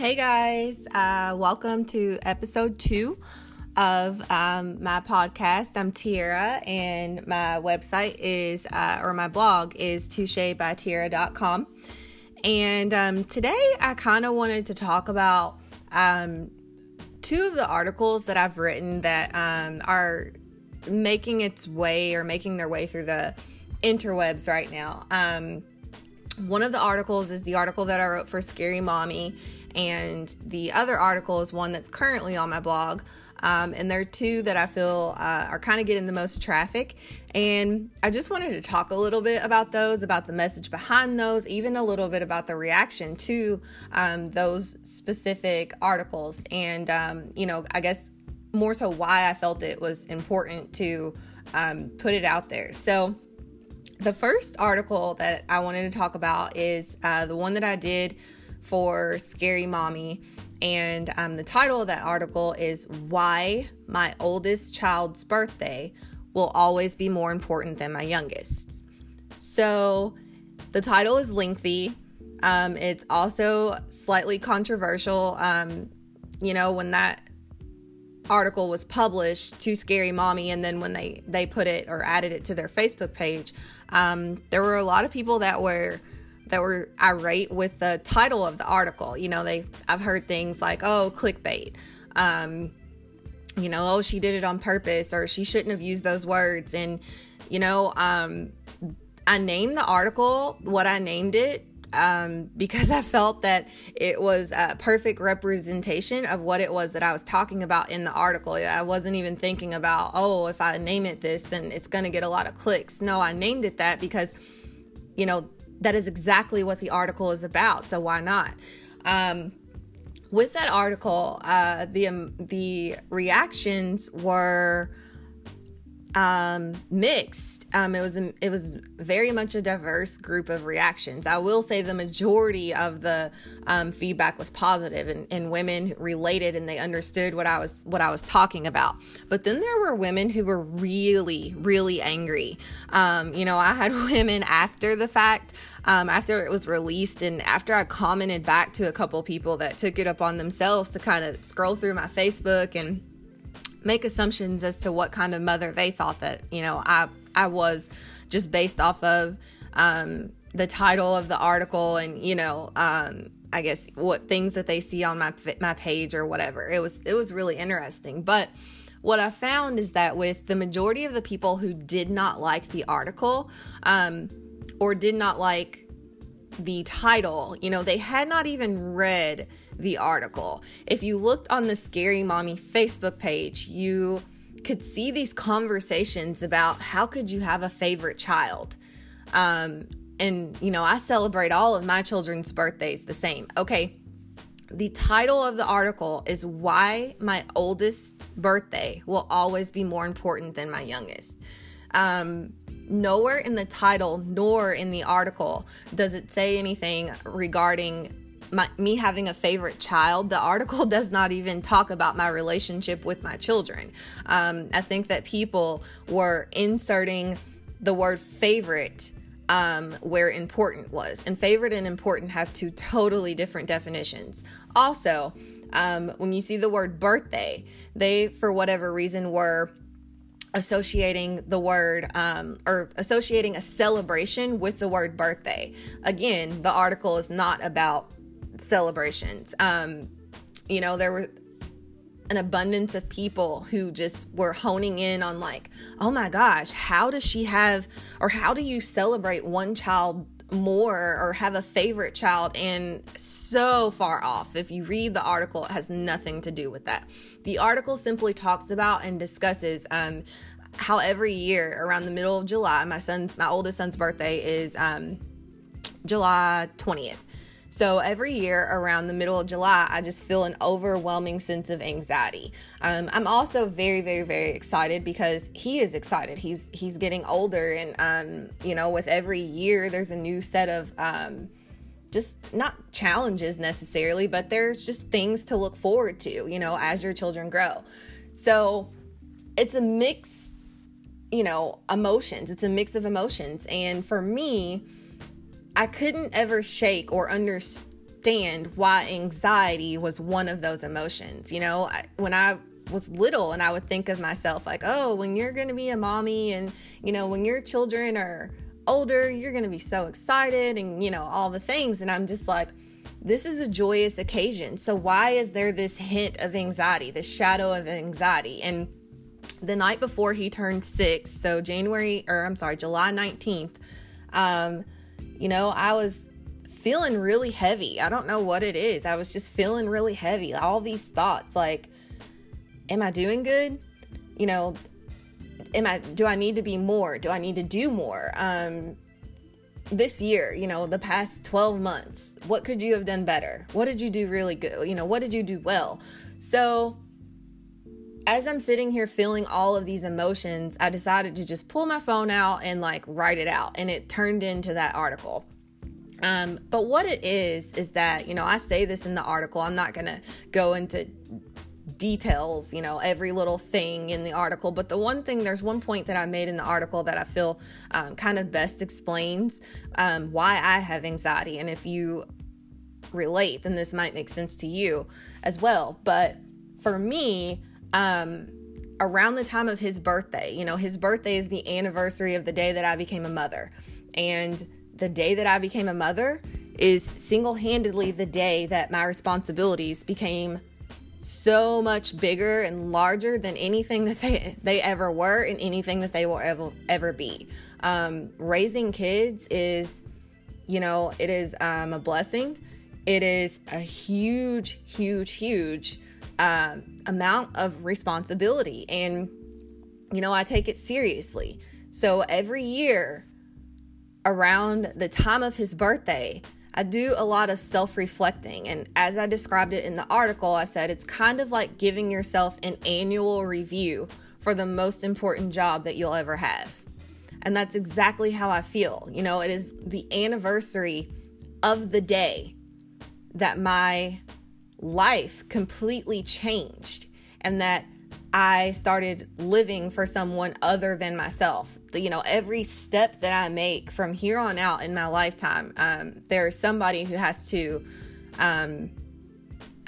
Hey guys, uh, welcome to episode two of um, my podcast. I'm Tiara, and my website is, uh, or my blog is touchebytiara.com. And um, today I kind of wanted to talk about um, two of the articles that I've written that um, are making its way or making their way through the interwebs right now. Um, one of the articles is the article that I wrote for Scary Mommy, and the other article is one that's currently on my blog. Um, and there are two that I feel uh, are kind of getting the most traffic. And I just wanted to talk a little bit about those, about the message behind those, even a little bit about the reaction to um, those specific articles. And, um, you know, I guess more so why I felt it was important to um, put it out there. So, the first article that I wanted to talk about is uh, the one that I did for Scary Mommy. And um, the title of that article is Why My Oldest Child's Birthday Will Always Be More Important Than My Youngest. So the title is lengthy. Um, it's also slightly controversial. Um, you know, when that article was published to Scary Mommy, and then when they they put it or added it to their Facebook page, um, there were a lot of people that were that were irate with the title of the article. You know, they I've heard things like, "Oh, clickbait." Um, you know, "Oh, she did it on purpose," or "She shouldn't have used those words." And you know, um, I named the article what I named it um, because I felt that it was a perfect representation of what it was that I was talking about in the article. I wasn't even thinking about, oh, if I name it this, then it's going to get a lot of clicks. No, I named it that because, you know, that is exactly what the article is about. So why not? Um, with that article, uh, the um, the reactions were um, mixed. Um, it was it was very much a diverse group of reactions. I will say the majority of the um, feedback was positive, and, and women related and they understood what I was what I was talking about. But then there were women who were really really angry. Um, you know, I had women after the fact. Um, after it was released and after I commented back to a couple people that took it up on themselves to kind of scroll through my Facebook and make assumptions as to what kind of mother they thought that you know I I was just based off of um, the title of the article and you know um, I guess what things that they see on my my page or whatever. It was it was really interesting, but what I found is that with the majority of the people who did not like the article um, or did not like the title, you know, they had not even read the article. If you looked on the Scary Mommy Facebook page, you could see these conversations about how could you have a favorite child. Um, and, you know, I celebrate all of my children's birthdays the same. Okay, the title of the article is Why My Oldest Birthday Will Always Be More Important Than My Youngest. Um, nowhere in the title nor in the article does it say anything regarding my, me having a favorite child, the article does not even talk about my relationship with my children. Um, I think that people were inserting the word favorite um, where important was. And favorite and important have two totally different definitions. Also, um, when you see the word birthday, they, for whatever reason, were associating the word um, or associating a celebration with the word birthday. Again, the article is not about celebrations. Um, you know, there were an abundance of people who just were honing in on like, oh my gosh, how does she have or how do you celebrate one child more or have a favorite child and so far off. If you read the article, it has nothing to do with that. The article simply talks about and discusses um, how every year around the middle of July, my son's, my oldest son's birthday is um, July 20th. So every year around the middle of July, I just feel an overwhelming sense of anxiety. Um, I'm also very, very, very excited because he is excited. He's he's getting older, and um, you know, with every year, there's a new set of um, just not challenges necessarily, but there's just things to look forward to. You know, as your children grow. So it's a mix, you know, emotions. It's a mix of emotions, and for me I couldn't ever shake or understand why anxiety was one of those emotions. You know, I, when I was little and I would think of myself like, oh, when you're going to be a mommy and, you know, when your children are older, you're going to be so excited and, you know, all the things. And I'm just like, this is a joyous occasion. So why is there this hint of anxiety, this shadow of anxiety? And the night before he turned six, so January, or I'm sorry, July 19th, um, you know, I was feeling really heavy. I don't know what it is. I was just feeling really heavy. All these thoughts like, am I doing good? You know, am I do I need to be more? Do I need to do more? Um this year, you know, the past 12 months, what could you have done better? What did you do really good? You know, what did you do well? So, as I'm sitting here feeling all of these emotions, I decided to just pull my phone out and like write it out, and it turned into that article. Um, but what it is, is that, you know, I say this in the article, I'm not gonna go into details, you know, every little thing in the article. But the one thing, there's one point that I made in the article that I feel um, kind of best explains um, why I have anxiety. And if you relate, then this might make sense to you as well. But for me, um, around the time of his birthday, you know, his birthday is the anniversary of the day that I became a mother. And the day that I became a mother is single handedly the day that my responsibilities became so much bigger and larger than anything that they they ever were and anything that they will ever ever be. Um, raising kids is, you know, it is um, a blessing. It is a huge, huge, huge um, amount of responsibility, and you know, I take it seriously. So every year, around the time of his birthday, I do a lot of self reflecting. And as I described it in the article, I said it's kind of like giving yourself an annual review for the most important job that you'll ever have. And that's exactly how I feel. You know, it is the anniversary of the day that my life completely changed and that I started living for someone other than myself. You know, every step that I make from here on out in my lifetime, um, there's somebody who has to, um,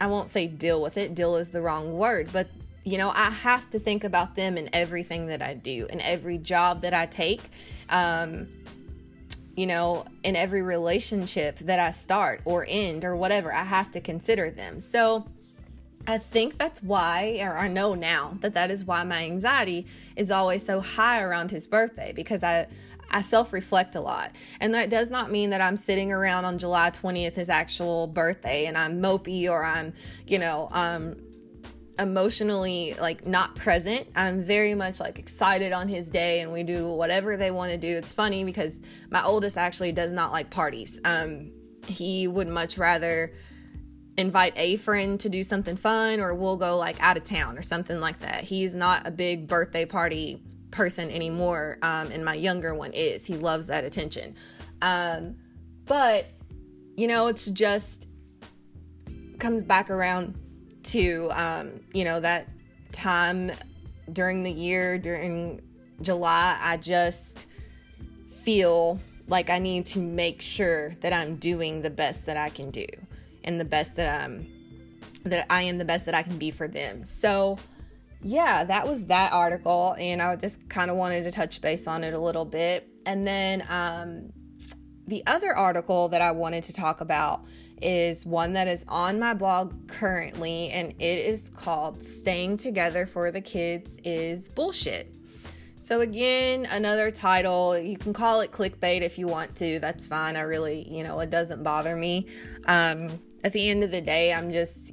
I won't say deal with it, deal is the wrong word, but you know, I have to think about them in everything that I do, in every job that I take, um, you know, in every relationship that I start or end or whatever. I have to consider them. So, I think that's why, or I know now that that is why my anxiety is always so high around his birthday because I I self reflect a lot. And that does not mean that I'm sitting around on July 20th, his actual birthday, and I'm mopey or I'm, you know, um, emotionally like not present. I'm very much like excited on his day and we do whatever they want to do. It's funny because my oldest actually does not like parties. Um, he would much rather invite a friend to do something fun or we'll go like out of town or something like that. He's not a big birthday party person anymore. Um, and my younger one is. He loves that attention. Um, but, you know, it's just comes back around to, um, you know, that time during the year, during July, I just feel like I need to make sure that I'm doing the best that I can do and the best that um that I am the best that I can be for them. So yeah, that was that article and I just kind of wanted to touch base on it a little bit. And then um the other article that I wanted to talk about is one that is on my blog currently and it is called Staying Together for the Kids is Bullshit. So, again, another title. You can call it clickbait if you want to. That's fine. I really, you know, it doesn't bother me. Um, at the end of the day, I'm just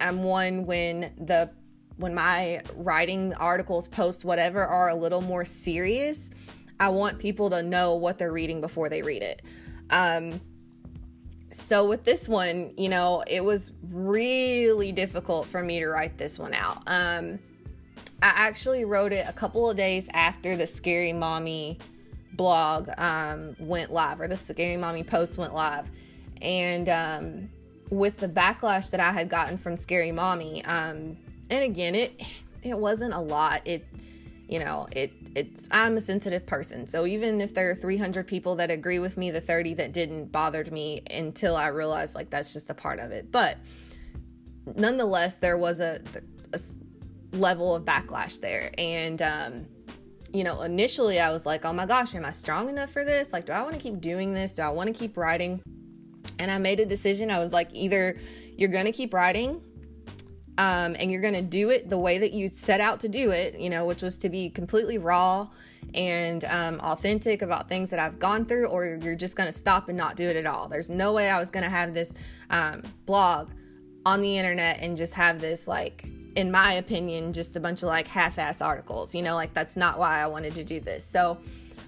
I'm one when the when my writing articles, posts, whatever are a little more serious, I want people to know what they're reading before they read it. Um, so with this one, you know, it was really difficult for me to write this one out. Um, I actually wrote it a couple of days after the Scary Mommy blog um, went live, or the Scary Mommy post went live, and um, with the backlash that I had gotten from Scary Mommy, um, and again, it it wasn't a lot. It you know, it it's I'm a sensitive person. So even if there are 300 people that agree with me, the 30 that didn't bothered me until I realized like that's just a part of it. But nonetheless, there was a, a level of backlash there, and um, you know, initially I was like, oh my gosh, am I strong enough for this? Like, do I want to keep doing this? Do I want to keep writing? And I made a decision. I was like, either you're to keep writing um, and you're going to do it the way that you set out to do it, you know, which was to be completely raw and um, authentic about things that I've gone through, or you're just going to stop and not do it at all. There's no way I was going to have this um, blog on the internet and just have this, like, in my opinion, just a bunch of like half ass articles, you know, like that's not why I wanted to do this. So,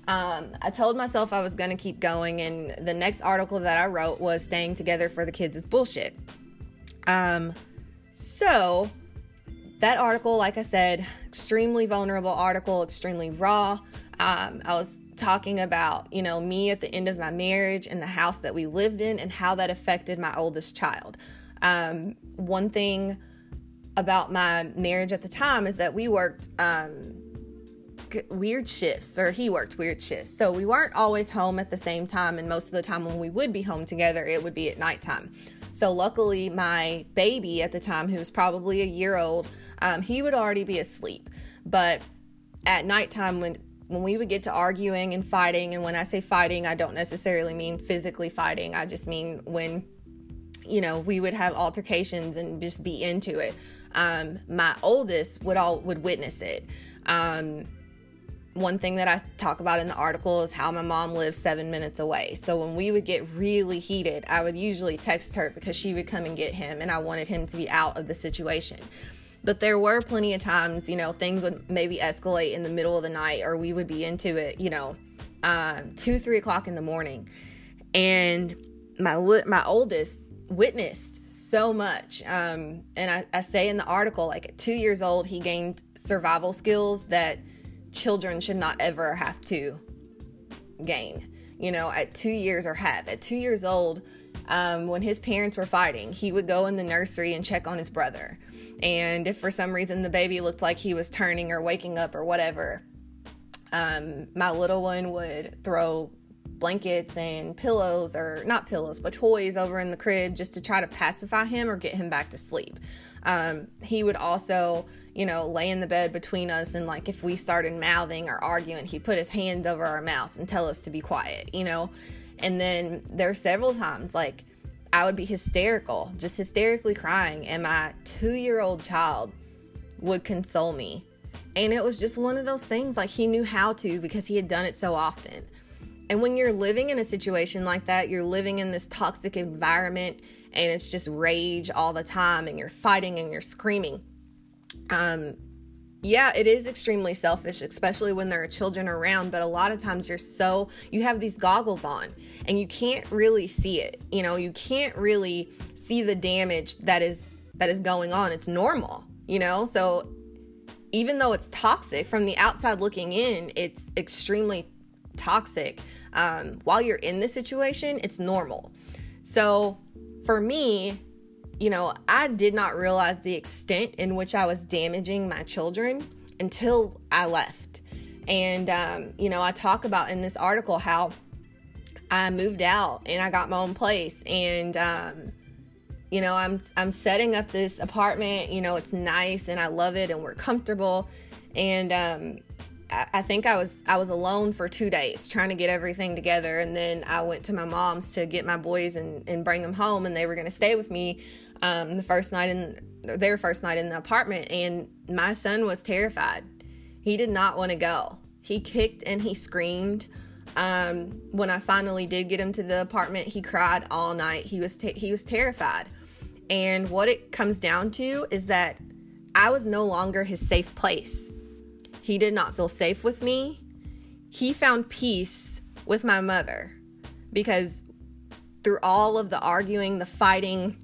um, I told myself I was going to keep going, and the next article that I wrote was Staying Together for the Kids is Bullshit. Um, so, that article, like I said, extremely vulnerable article, extremely raw. Um, I was talking about, you know, me at the end of my marriage and the house that we lived in and how that affected my oldest child. Um, one thing about my marriage at the time is that we worked um, weird shifts, or he worked weird shifts. So we weren't always home at the same time, and most of the time when we would be home together, it would be at nighttime. So luckily, my baby at the time, who was probably a year old, um, he would already be asleep. But at nighttime, when when we would get to arguing and fighting, and when I say fighting, I don't necessarily mean physically fighting. I just mean when you know we would have altercations and just be into it. Um, my oldest would all would witness it. Um, one thing that I talk about in the article is how my mom lives seven minutes away. So when we would get really heated, I would usually text her because she would come and get him, and I wanted him to be out of the situation. But there were plenty of times, you know, things would maybe escalate in the middle of the night, or we would be into it, you know, um, two, three o'clock in the morning. And my my oldest witnessed so much. Um, and I, I say in the article, like at two years old, he gained survival skills that children should not ever have to gain. You know, at two years or have. At two years old, um, when his parents were fighting, he would go in the nursery and check on his brother. And if for some reason the baby looked like he was turning or waking up or whatever, um, my little one would throw blankets and pillows, or not pillows, but toys over in the crib just to try to pacify him or get him back to sleep. Um, he would also, you know, lay in the bed between us, and like if we started mouthing or arguing, he'd put his hand over our mouths and tell us to be quiet, you know. And then there are several times like I would be hysterical, just hysterically crying, and my two year old child would console me. And it was just one of those things like he knew how to because he had done it so often. And when you're living in a situation like that, you're living in this toxic environment and it's just rage all the time and you're fighting and you're screaming. Um, yeah, it is extremely selfish, especially when there are children around. But a lot of times you're so, you have these goggles on and you can't really see it. You know, you can't really see the damage that is that is going on. It's normal, you know? So even though it's toxic from the outside looking in, it's extremely toxic um, while you're in this situation, it's normal. So for me, you know, I did not realize the extent in which I was damaging my children until I left. And, um, you know, I talk about in this article how I moved out and I got my own place. And, um, you know, I'm I'm setting up this apartment. You know, it's nice and I love it and we're comfortable. And um, I think I was I was alone for two days trying to get everything together, and then I went to my mom's to get my boys and, and bring them home, and they were going to stay with me um, the first night in their first night in the apartment, and my son was terrified. He did not want to go. He kicked and he screamed. Um, when I finally did get him to the apartment, he cried all night. He was te- he was terrified, and what it comes down to is that I was no longer his safe place he did not feel safe with me. He found peace with my mother because through all of the arguing, the fighting,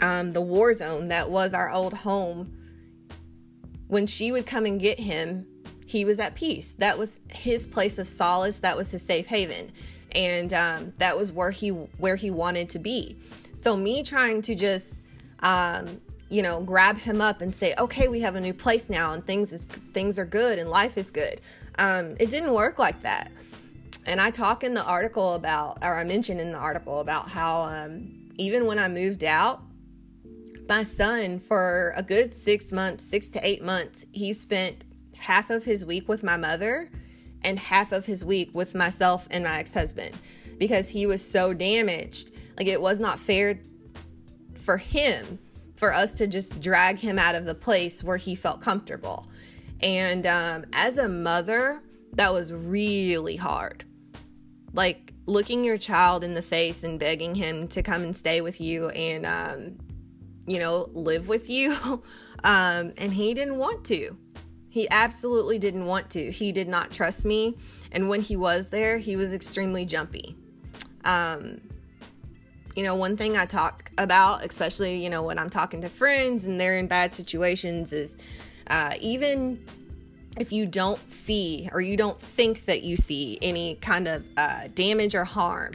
um, the war zone that was our old home, when she would come and get him, he was at peace. That was his place of solace. That was his safe haven, and um, that was where he where he wanted to be. So me trying to just um, you know, grab him up and say, "Okay, we have a new place now, and things is things are good, and life is good." Um, it didn't work like that. And I talk in the article about, or I mention in the article about how um, even when I moved out, my son for a good six months, six to eight months, he spent half of his week with my mother and half of his week with myself and my ex husband because he was so damaged. Like it was not fair for him for us to just drag him out of the place where he felt comfortable. And um, as a mother, that was really hard. Like looking your child in the face and begging him to come and stay with you and, um, you know, live with you. um, and he didn't want to. He absolutely didn't want to. He did not trust me. And when he was there, he was extremely jumpy. Um, you know, one thing I talk about, especially, you know, when I'm talking to friends and they're in bad situations, is uh, even if you don't see or you don't think that you see any kind of uh, damage or harm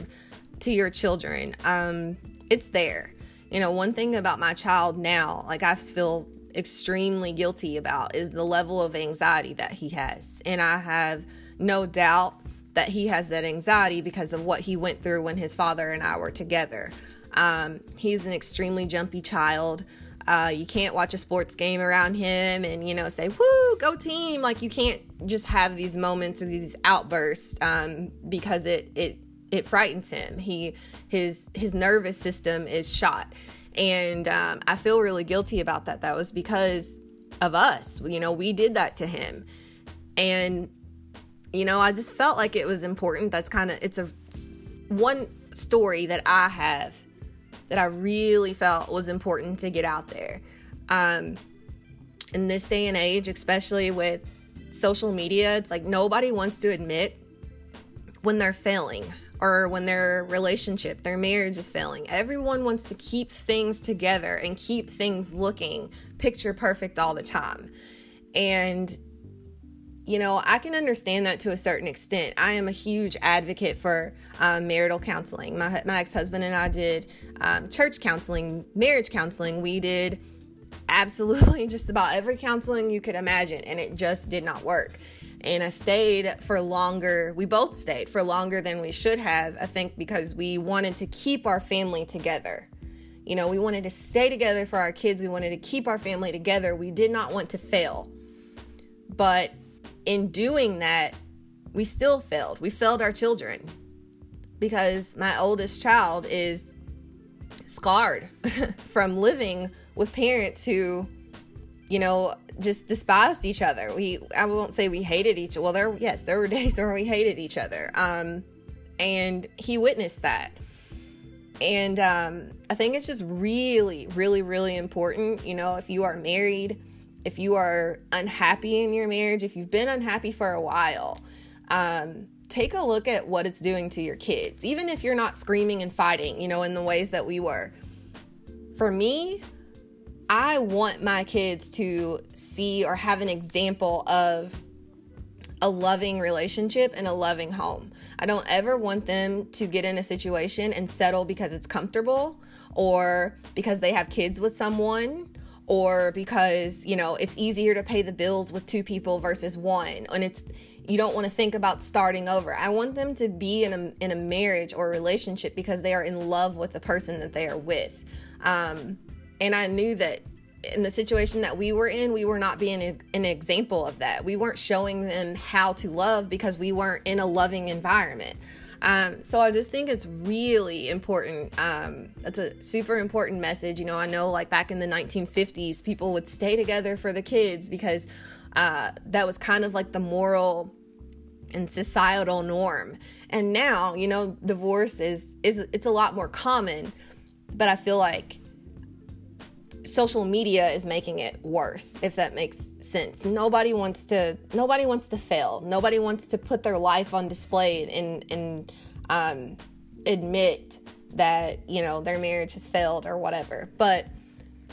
to your children, um, it's there. You know, one thing about my child now, like I feel extremely guilty about, is the level of anxiety that he has. And I have no doubt that he has that anxiety because of what he went through when his father and I were together. Um, he's an extremely jumpy child. Uh, you can't watch a sports game around him and you know say "woo, go team!" Like you can't just have these moments or these outbursts um, because it it it frightens him. He his his nervous system is shot, and um, I feel really guilty about that. That was because of us. You know, we did that to him, and you know, I just felt like it was important. That's kind of it's a one story that I have that I really felt was important to get out there. Um, in this day and age, especially with social media, it's like nobody wants to admit when they're failing or when their relationship, their marriage is failing. Everyone wants to keep things together and keep things looking picture perfect all the time. And you know, I can understand that to a certain extent. I am a huge advocate for um, marital counseling. My, my ex husband and I did um, church counseling, marriage counseling. We did absolutely just about every counseling you could imagine, and it just did not work. And I stayed for longer. We both stayed for longer than we should have, I think, because we wanted to keep our family together. You know, we wanted to stay together for our kids. We wanted to keep our family together. We did not want to fail. But in doing that, we still failed. We failed our children because my oldest child is scarred from living with parents who, you know, just despised each other. We I won't say we hated each well there yes, there were days where we hated each other. Um and he witnessed that. And um I think it's just really really really important, you know, if you are married if you are unhappy in your marriage, if you've been unhappy for a while, um, take a look at what it's doing to your kids. Even if you're not screaming and fighting, you know, in the ways that we were. For me, I want my kids to see or have an example of a loving relationship and a loving home. I don't ever want them to get in a situation and settle because it's comfortable or because they have kids with someone or because, you know, it's easier to pay the bills with two people versus one. And it's you don't want to think about starting over. I want them to be in a in a marriage or a relationship because they are in love with the person that they are with. Um, and I knew that in the situation that we were in, we were not being an example of that. We weren't showing them how to love because we weren't in a loving environment. Um, so I just think it's really important. Um, it's a super important message. You know, I know like back in the 1950s, people would stay together for the kids because uh, that was kind of like the moral and societal norm. And now, you know, divorce is is it's a lot more common, but I feel like social media is making it worse if that makes sense. Nobody wants to nobody wants to fail. Nobody wants to put their life on display and and um, admit that you know their marriage has failed or whatever. But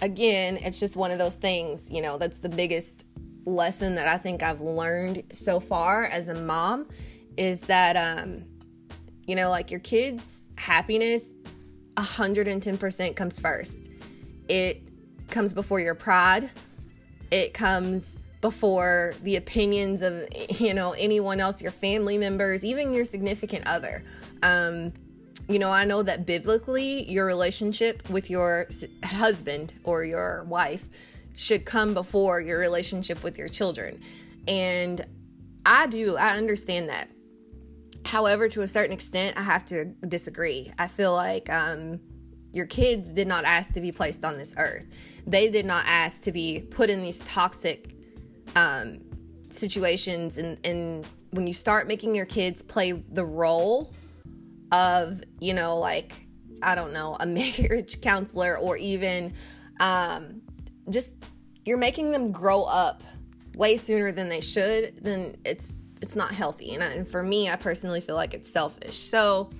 again it's just one of those things you know that's the biggest lesson that i think i've learned so far as a mom is that um you know like your kids happiness 110% comes first. It comes before your pride. It comes before the opinions of you know anyone else, your family members, even your significant other. Um, you know, I know that biblically, your relationship with your husband or your wife should come before your relationship with your children. And I do, I understand that. However, to a certain extent, I have to disagree. I feel like um, your kids did not ask to be placed on this earth, they did not ask to be put in these toxic um, situations. And, and when you start making your kids play the role of, you know, like, I don't know, a marriage counselor or even um, just you're making them grow up way sooner than they should, then it's it's not healthy. And, I, and for me, I personally feel like it's selfish. So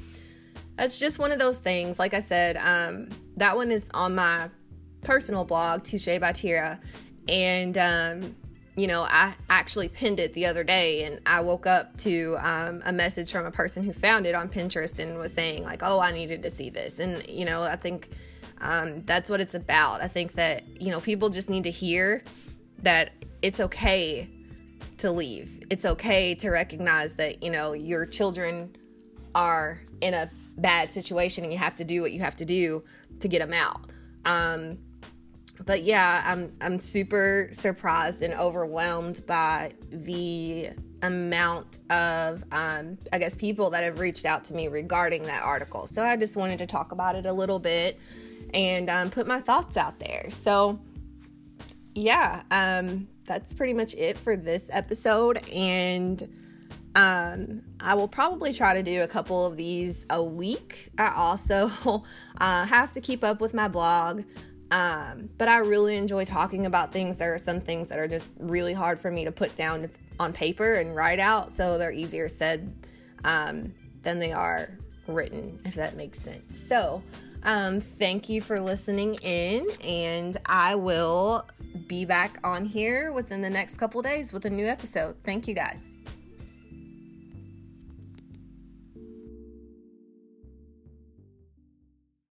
that's just one of those things. Like I said, um, that one is on my personal blog, Touche by Tiara, and um, you know, I actually pinned it the other day and I woke up to um, a message from a person who found it on Pinterest and was saying, like, oh, I needed to see this. And, you know, I think um, that's what it's about. I think that, you know, people just need to hear that it's okay to leave. It's okay to recognize that, you know, your children are in a bad situation and you have to do what you have to do to get them out. Um, but yeah, I'm I'm super surprised and overwhelmed by the amount of um, I guess people that have reached out to me regarding that article. So I just wanted to talk about it a little bit and um, put my thoughts out there. So yeah, um, that's pretty much it for this episode, and um, I will probably try to do a couple of these a week. I also uh, have to keep up with my blog. Um, but I really enjoy talking about things. There are some things that are just really hard for me to put down on paper and write out, so they're easier said um, than they are written, if that makes sense. So, um, thank you for listening in, and I will be back on here within the next couple days with a new episode. Thank you guys.